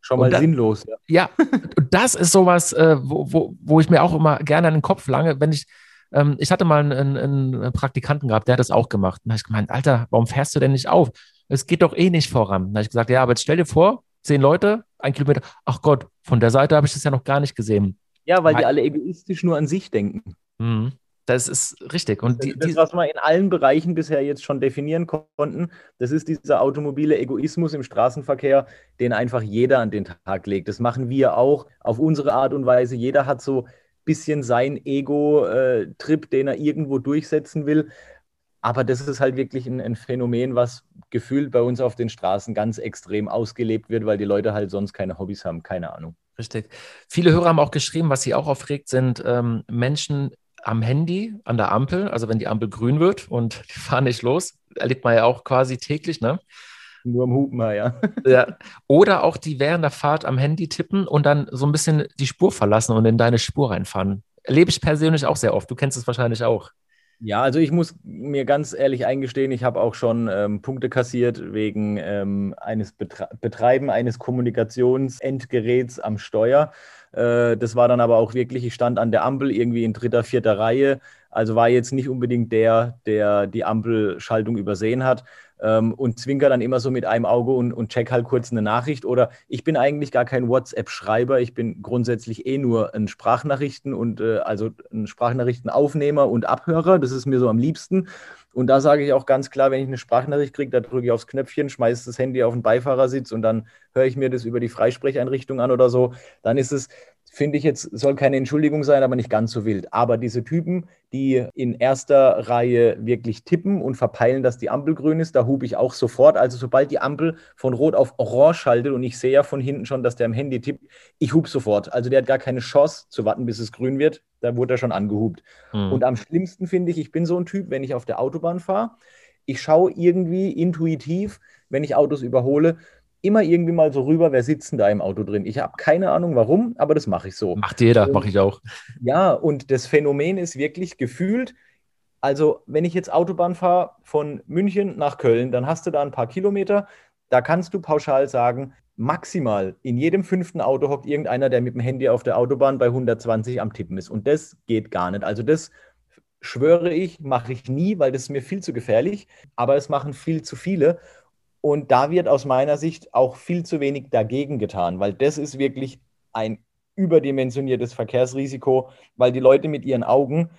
Schon mal da, sinnlos. Ja, ja und das ist sowas, äh, wo, wo, wo ich mir auch immer gerne an den Kopf lange, wenn ich ähm, ich hatte mal einen, einen, Praktikanten gehabt, der hat das auch gemacht. Und da habe ich gemeint, Alter, warum fährst du denn nicht auf? Es geht doch eh nicht voran. Da habe ich gesagt, ja, aber jetzt stell dir vor, zehn Leute, ein Kilometer. Ach Gott, von der Seite habe ich das ja noch gar nicht gesehen. Ja, weil die alle egoistisch nur an sich denken. Mhm. Das ist richtig. Und die, das, was wir in allen Bereichen bisher jetzt schon definieren konnten, das ist dieser automobile Egoismus im Straßenverkehr, den einfach jeder an den Tag legt. Das machen wir auch auf unsere Art und Weise. Jeder hat so bisschen sein Ego-Trip, den er irgendwo durchsetzen will. Aber das ist halt wirklich ein, ein, Phänomen, was gefühlt bei uns auf den Straßen ganz extrem ausgelebt wird, weil die Leute halt sonst keine Hobbys haben, keine Ahnung. Richtig. Viele Hörer haben auch geschrieben, was sie auch aufregt, sind ähm, Menschen am Handy, an der Ampel, also wenn die Ampel grün wird und *laughs* die fahren nicht los, erlebt man ja auch quasi täglich, ne? Nur am Hupen, ja. *laughs* ja. Oder auch die während der Fahrt am Handy tippen und dann so ein bisschen die Spur verlassen und in deine Spur reinfahren. Erlebe ich persönlich auch sehr oft. Du kennst es wahrscheinlich auch. Ja, also ich muss mir ganz ehrlich eingestehen, ich habe auch schon ähm, Punkte kassiert wegen ähm, eines Betre Betreiben eines Kommunikationsendgeräts am Steuer. Äh, das war dann aber auch wirklich, ich stand an der Ampel irgendwie in dritter, vierter Reihe, also war jetzt nicht unbedingt der, der die Ampelschaltung übersehen hat ähm, und zwinker dann immer so mit einem Auge und, und check halt kurz eine Nachricht. Oder ich bin eigentlich gar kein WhatsApp-Schreiber, ich bin grundsätzlich eh nur ein Sprachnachrichten und äh, also ein Sprachnachrichtenaufnehmer und Abhörer. Das ist mir so am liebsten. Und da sage ich auch ganz klar, wenn ich eine Sprachnachricht kriege, da drücke ich aufs Knöpfchen, schmeiße das Handy auf den Beifahrersitz und dann höre ich mir das über die Freisprecheinrichtung an oder so. Dann ist es finde ich jetzt, soll keine Entschuldigung sein, aber nicht ganz so wild. Aber diese Typen, die in erster Reihe wirklich tippen und verpeilen, dass die Ampel grün ist, da hube ich auch sofort. Also sobald die Ampel von rot auf orange schaltet und ich sehe ja von hinten schon, dass der am Handy tippt, ich hube sofort. Also der hat gar keine Chance zu warten, bis es grün wird. Da wurde er schon angehubt. Mhm. Und am schlimmsten finde ich, ich bin so ein Typ, wenn ich auf der Autobahn fahre, ich schaue irgendwie intuitiv, wenn ich Autos überhole, immer irgendwie mal so rüber, wer sitzt denn da im Auto drin? Ich habe keine Ahnung warum, aber das mache ich so. Macht jeder, mache ich auch. Ja, und das Phänomen ist wirklich gefühlt, also wenn ich jetzt Autobahn fahre von München nach Köln, dann hast du da ein paar Kilometer, da kannst du pauschal sagen, maximal in jedem fünften Auto hockt irgendeiner, der mit dem Handy auf der Autobahn bei 120 am Tippen ist. Und das geht gar nicht. Also das schwöre ich, mache ich nie, weil das ist mir viel zu gefährlich. Aber es machen viel zu viele. Und da wird aus meiner Sicht auch viel zu wenig dagegen getan, weil das ist wirklich ein überdimensioniertes Verkehrsrisiko, weil die Leute mit ihren Augen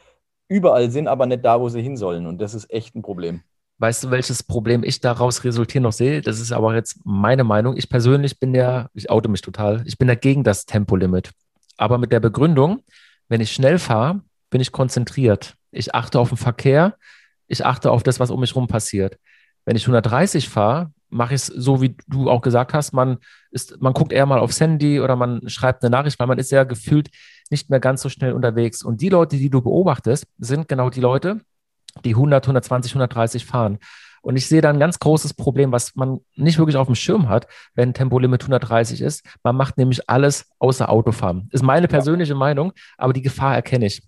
überall sind, aber nicht da, wo sie hin sollen. Und das ist echt ein Problem. Weißt du, welches Problem ich daraus resultieren noch sehe? Das ist aber jetzt meine Meinung. Ich persönlich bin ja, ich oute mich total, ich bin dagegen das Tempolimit. Aber mit der Begründung, wenn ich schnell fahre, bin ich konzentriert. Ich achte auf den Verkehr, ich achte auf das, was um mich herum passiert. Wenn ich 130 fahre, mache ich es so, wie du auch gesagt hast, man ist, man guckt eher mal aufs Handy oder man schreibt eine Nachricht, weil man ist ja gefühlt nicht mehr ganz so schnell unterwegs. Und die Leute, die du beobachtest, sind genau die Leute, die 100, 120, 130 fahren. Und ich sehe da ein ganz großes Problem, was man nicht wirklich auf dem Schirm hat, wenn Tempolimit 130 ist. Man macht nämlich alles außer Autofahren. Ist meine persönliche ja. Meinung, aber die Gefahr erkenne ich.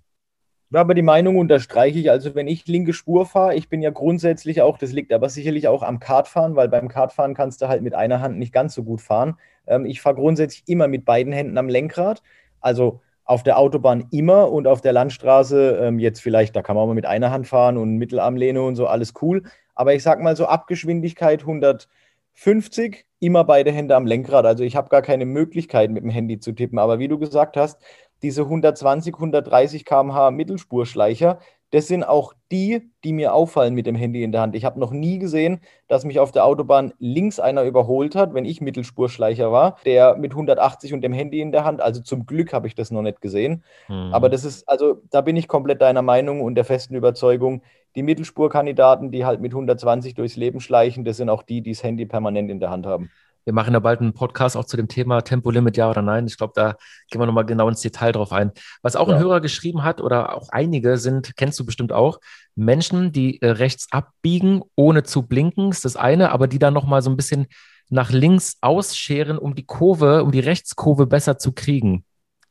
Aber die Meinung unterstreiche ich. Also, wenn ich linke Spur fahre, ich bin ja grundsätzlich auch, das liegt aber sicherlich auch am Kartfahren, weil beim Kartfahren kannst du halt mit einer Hand nicht ganz so gut fahren. Ähm, ich fahre grundsätzlich immer mit beiden Händen am Lenkrad. Also auf der Autobahn immer und auf der Landstraße ähm, jetzt vielleicht, da kann man auch mal mit einer Hand fahren und Mittelarmlehne und so, alles cool. Aber ich sag mal so Abgeschwindigkeit 150, immer beide Hände am Lenkrad. Also ich habe gar keine Möglichkeit mit dem Handy zu tippen. Aber wie du gesagt hast, diese 120, 130 km/h Mittelspurschleicher, das sind auch die, die mir auffallen mit dem Handy in der Hand. Ich habe noch nie gesehen, dass mich auf der Autobahn links einer überholt hat, wenn ich Mittelspurschleicher war, der mit 180 und dem Handy in der Hand. Also zum Glück habe ich das noch nicht gesehen. Mhm. Aber das ist, also da bin ich komplett deiner Meinung und der festen Überzeugung, die Mittelspurkandidaten, die halt mit 120 durchs Leben schleichen, das sind auch die, die das Handy permanent in der Hand haben. Wir machen ja bald einen Podcast auch zu dem Thema Tempolimit, ja oder nein. Ich glaube, da gehen wir nochmal genau ins Detail drauf ein. Was auch ja. ein Hörer geschrieben hat oder auch einige sind, kennst du bestimmt auch, Menschen, die äh, rechts abbiegen, ohne zu blinken, ist das eine, aber die dann nochmal so ein bisschen nach links ausscheren, um die Kurve, um die Rechtskurve besser zu kriegen.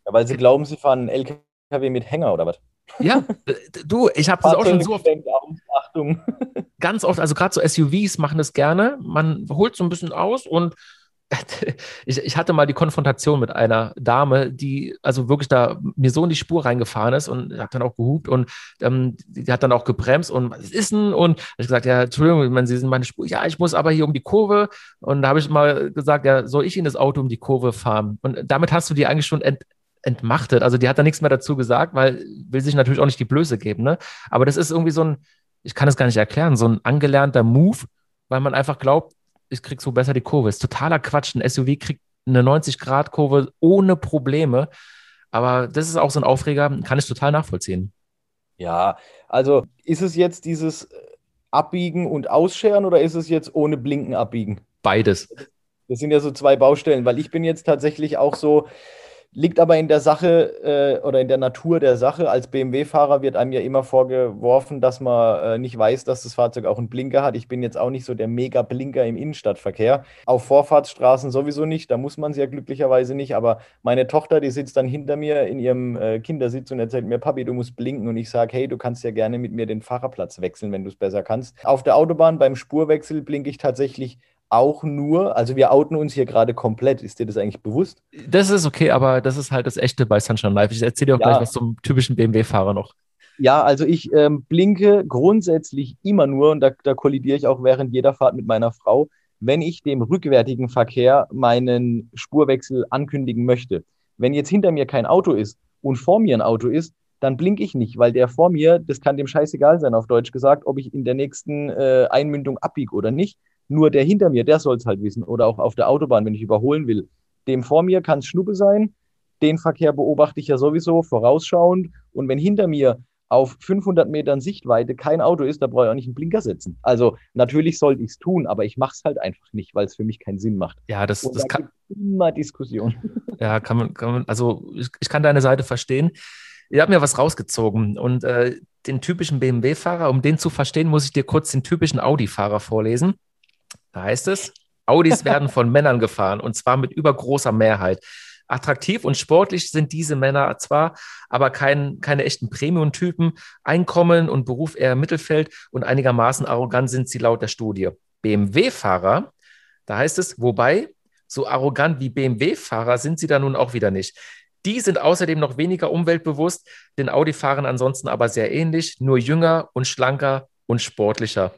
Ja, weil sie glauben, sie fahren einen LKW mit Hänger oder was? Ja, du, ich habe das auch schon so oft. Achtung. *laughs* Ganz oft, also gerade so SUVs machen das gerne. Man holt so ein bisschen aus und *laughs* ich, ich, hatte mal die Konfrontation mit einer Dame, die also wirklich da mir so in die Spur reingefahren ist und hat dann auch gehupt und ähm, die hat dann auch gebremst und was ist denn? Und ich gesagt, ja, Entschuldigung, ich meine, Sie sind meine Spur. Ja, ich muss aber hier um die Kurve. Und da habe ich mal gesagt, ja, soll ich in das Auto um die Kurve fahren? Und damit hast du die eigentlich schon ent, entmachtet. Also die hat da nichts mehr dazu gesagt, weil will sich natürlich auch nicht die Blöße geben. Ne? Aber das ist irgendwie so ein, ich kann es gar nicht erklären, so ein angelernter Move, weil man einfach glaubt, ich krieg so besser die Kurve. Ist totaler Quatsch. Ein SUV kriegt eine 90-Grad-Kurve ohne Probleme. Aber das ist auch so ein Aufreger, kann ich total nachvollziehen. Ja, also ist es jetzt dieses Abbiegen und Ausscheren oder ist es jetzt ohne Blinken abbiegen? Beides. Das sind ja so zwei Baustellen, weil ich bin jetzt tatsächlich auch so, Liegt aber in der Sache äh, oder in der Natur der Sache. Als BMW-Fahrer wird einem ja immer vorgeworfen, dass man äh, nicht weiß, dass das Fahrzeug auch einen Blinker hat. Ich bin jetzt auch nicht so der Mega-Blinker im Innenstadtverkehr. Auf Vorfahrtsstraßen sowieso nicht, da muss man es ja glücklicherweise nicht. Aber meine Tochter, die sitzt dann hinter mir in ihrem äh, Kindersitz und erzählt mir, Papi, du musst blinken. Und ich sage, hey, du kannst ja gerne mit mir den Fahrerplatz wechseln, wenn du es besser kannst. Auf der Autobahn beim Spurwechsel blinke ich tatsächlich auch nur, also wir outen uns hier gerade komplett. Ist dir das eigentlich bewusst? Das ist okay, aber das ist halt das Echte bei Sunshine Live. Ich erzähle dir auch ja. gleich was zum typischen BMW-Fahrer noch. Ja, also ich ähm, blinke grundsätzlich immer nur, und da, da kollidiere ich auch während jeder Fahrt mit meiner Frau, wenn ich dem rückwärtigen Verkehr meinen Spurwechsel ankündigen möchte. Wenn jetzt hinter mir kein Auto ist und vor mir ein Auto ist, dann blinke ich nicht, weil der vor mir, das kann dem scheißegal sein, auf Deutsch gesagt, ob ich in der nächsten äh, Einmündung abbiege oder nicht. Nur der hinter mir, der soll es halt wissen. Oder auch auf der Autobahn, wenn ich überholen will. Dem vor mir kann es Schnuppe sein. Den Verkehr beobachte ich ja sowieso vorausschauend. Und wenn hinter mir auf 500 Metern Sichtweite kein Auto ist, da brauche ich auch nicht einen Blinker setzen. Also natürlich sollte ich es tun, aber ich mache es halt einfach nicht, weil es für mich keinen Sinn macht. Ja, das, das da kann immer Diskussion. *laughs* Ja, kann man, kann man also ich, ich kann deine Seite verstehen. Ich habe mir was rausgezogen und äh, den typischen BMW-Fahrer, um den zu verstehen, muss ich dir kurz den typischen Audi-Fahrer vorlesen. Da heißt es, Audis werden von Männern gefahren und zwar mit übergroßer Mehrheit. Attraktiv und sportlich sind diese Männer zwar, aber kein, keine echten Premium-Typen. Einkommen und Beruf eher Mittelfeld und einigermaßen arrogant sind sie laut der Studie. BMW-Fahrer, da heißt es, wobei, so arrogant wie BMW-Fahrer sind sie da nun auch wieder nicht. Die sind außerdem noch weniger umweltbewusst, den Audi-Fahrern ansonsten aber sehr ähnlich, nur jünger und schlanker und sportlicher.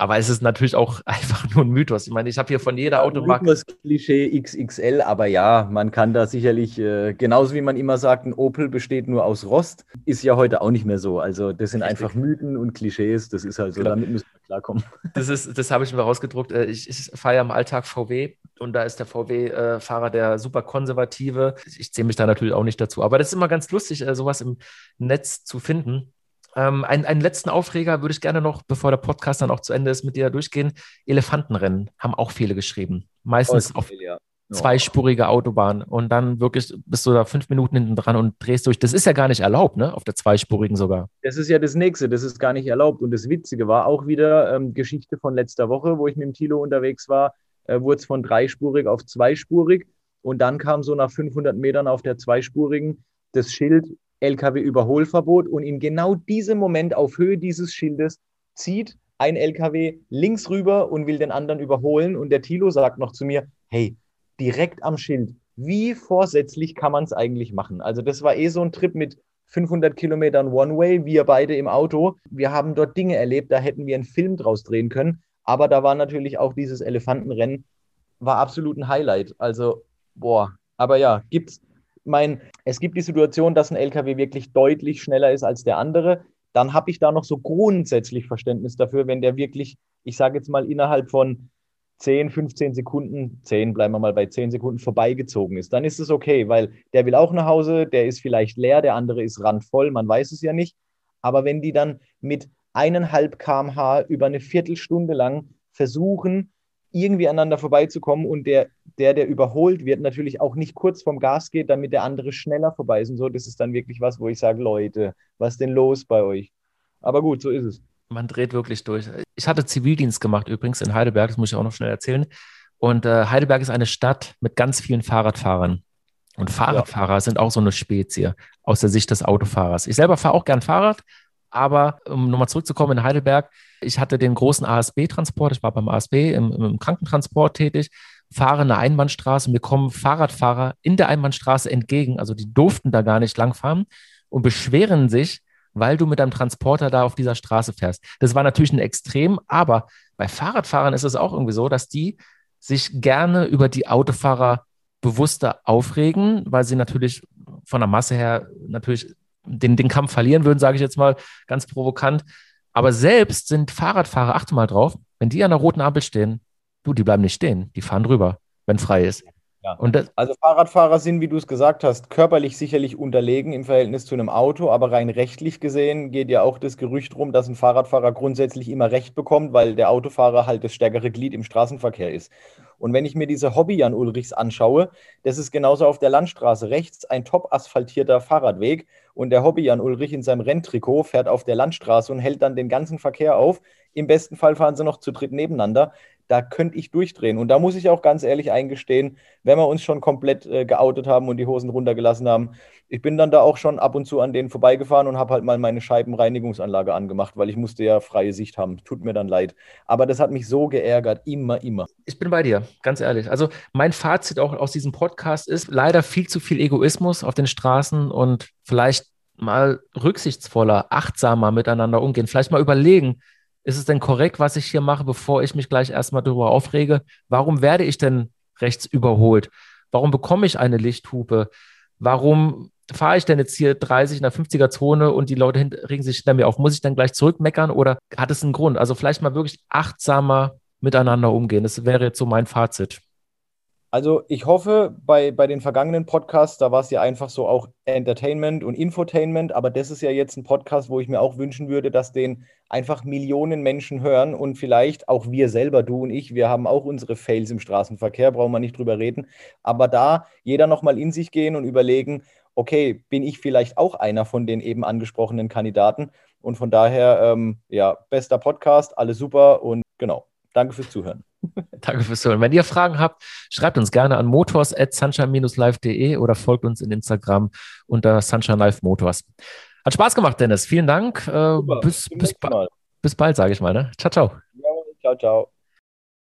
Aber es ist natürlich auch *laughs* einfach nur ein Mythos. Ich meine, ich habe hier von jeder Automarke. Das Klischee XXL, aber ja, man kann da sicherlich, äh, genauso wie man immer sagt, ein Opel besteht nur aus Rost, ist ja heute auch nicht mehr so. Also, das sind Richtig. einfach Mythen und Klischees. Das ist halt so, Klar. damit müssen wir klarkommen. *laughs* Das, ist, das habe ich mir rausgedruckt. Äh, ich, ich fahre ja im Alltag VW und da ist der VW-Fahrer äh, der super konservative. Ich zähle mich da natürlich auch nicht dazu. Aber das ist immer ganz lustig, äh, sowas im Netz zu finden Ähm, einen, einen letzten Aufreger würde ich gerne noch, bevor der Podcast dann auch zu Ende ist, mit dir durchgehen. Elefantenrennen haben auch viele geschrieben. Meistens oh, auf ja. zweispurige Autobahn und dann wirklich bist du da fünf Minuten hinten dran und drehst durch. Das ist ja gar nicht erlaubt, ne? Auf der zweispurigen sogar. Das ist ja das Nächste, das ist gar nicht erlaubt. Und das Witzige war auch wieder ähm, Geschichte von letzter Woche, wo ich mit dem Tilo unterwegs war, äh, wurde es von dreispurig auf zweispurig. Und dann kam so nach 500 Metern auf der zweispurigen das Schild LKW-Überholverbot und in genau diesem Moment auf Höhe dieses Schildes zieht ein LKW links rüber und will den anderen überholen und der Tilo sagt noch zu mir, hey, direkt am Schild, wie vorsätzlich kann man es eigentlich machen? Also das war eh so ein Trip mit 500 Kilometern One-Way, wir beide im Auto. Wir haben dort Dinge erlebt, da hätten wir einen Film draus drehen können. Aber da war natürlich auch dieses Elefantenrennen, war absolut ein Highlight. Also, boah, aber ja, gibt's mein, es gibt die Situation, dass ein LKW wirklich deutlich schneller ist als der andere. Dann habe ich da noch so grundsätzlich Verständnis dafür, wenn der wirklich, ich sage jetzt mal, innerhalb von 10, 15 Sekunden, 10, bleiben wir mal bei 10 Sekunden vorbeigezogen ist, dann ist es okay, weil der will auch nach Hause, der ist vielleicht leer, der andere ist randvoll, man weiß es ja nicht. Aber wenn die dann mit eineinhalb kmh über eine Viertelstunde lang versuchen, irgendwie aneinander vorbeizukommen und der, der, der überholt wird, natürlich auch nicht kurz vom Gas geht, damit der andere schneller vorbei ist und so. Das ist dann wirklich was, wo ich sage, Leute, was ist denn los bei euch? Aber gut, so ist es. Man dreht wirklich durch. Ich hatte Zivildienst gemacht übrigens in Heidelberg, das muss ich auch noch schnell erzählen. Und äh, Heidelberg ist eine Stadt mit ganz vielen Fahrradfahrern. Und Fahrradfahrer ja. sind auch so eine Spezie aus der Sicht des Autofahrers. Ich selber fahre auch gern Fahrrad, aber um nochmal zurückzukommen in Heidelberg, ich hatte den großen ASB-Transport, ich war beim ASB im, im Krankentransport tätig, fahre eine Einbahnstraße, mir kommen Fahrradfahrer in der Einbahnstraße entgegen, also die durften da gar nicht langfahren und beschweren sich, weil du mit deinem Transporter da auf dieser Straße fährst. Das war natürlich ein Extrem, aber bei Fahrradfahrern ist es auch irgendwie so, dass die sich gerne über die Autofahrer bewusster aufregen, weil sie natürlich von der Masse her natürlich den, den Kampf verlieren würden, sage ich jetzt mal ganz provokant. Aber selbst sind Fahrradfahrer, achte mal drauf, wenn die an der roten Ampel stehen, du, die bleiben nicht stehen, die fahren drüber, wenn frei ist. Ja. Das, also Fahrradfahrer sind, wie du es gesagt hast, körperlich sicherlich unterlegen im Verhältnis zu einem Auto, aber rein rechtlich gesehen geht ja auch das Gerücht rum, dass ein Fahrradfahrer grundsätzlich immer Recht bekommt, weil der Autofahrer halt das stärkere Glied im Straßenverkehr ist. Und wenn ich mir diese Hobby-Jan Ulrichs anschaue, das ist genauso auf der Landstraße rechts ein top asphaltierter Fahrradweg und der Hobby-Jan Ulrich in seinem Renntrikot fährt auf der Landstraße und hält dann den ganzen Verkehr auf. Im besten Fall fahren sie noch zu dritt nebeneinander da könnte ich durchdrehen. Und da muss ich auch ganz ehrlich eingestehen, wenn wir uns schon komplett äh, geoutet haben und die Hosen runtergelassen haben, ich bin dann da auch schon ab und zu an denen vorbeigefahren und habe halt mal meine Scheibenreinigungsanlage angemacht, weil ich musste ja freie Sicht haben. Tut mir dann leid. Aber das hat mich so geärgert, immer, immer. Ich bin bei dir, ganz ehrlich. Also mein Fazit auch aus diesem Podcast ist leider viel zu viel Egoismus auf den Straßen und vielleicht mal rücksichtsvoller, achtsamer miteinander umgehen. Vielleicht mal überlegen, ist es denn korrekt, was ich hier mache, bevor ich mich gleich erstmal darüber aufrege? Warum werde ich denn rechts überholt? Warum bekomme ich eine Lichthupe? Warum fahre ich denn jetzt hier 30 in der 50er Zone und die Leute regen sich hinter mir auf? Muss ich dann gleich zurückmeckern oder hat es einen Grund? Also vielleicht mal wirklich achtsamer miteinander umgehen. Das wäre jetzt so mein Fazit. Also ich hoffe, bei, bei den vergangenen Podcasts, da war es ja einfach so auch Entertainment und Infotainment, aber das ist ja jetzt ein Podcast, wo ich mir auch wünschen würde, dass den einfach Millionen Menschen hören und vielleicht auch wir selber, du und ich, wir haben auch unsere Fails im Straßenverkehr, brauchen wir nicht drüber reden, aber da jeder nochmal in sich gehen und überlegen, okay, bin ich vielleicht auch einer von den eben angesprochenen Kandidaten? Und von daher, ähm, ja, bester Podcast, alles super und genau, danke fürs Zuhören. *laughs* Danke fürs Zuhören. Wenn ihr Fragen habt, schreibt uns gerne an motors.sunshine-live.de oder folgt uns in Instagram unter Sunshine Live Motors. Hat Spaß gemacht, Dennis. Vielen Dank. Äh, bis, bis, bis, bald, sage ich mal. Ne? Ciao, ciao. Ja, ciao, ciao.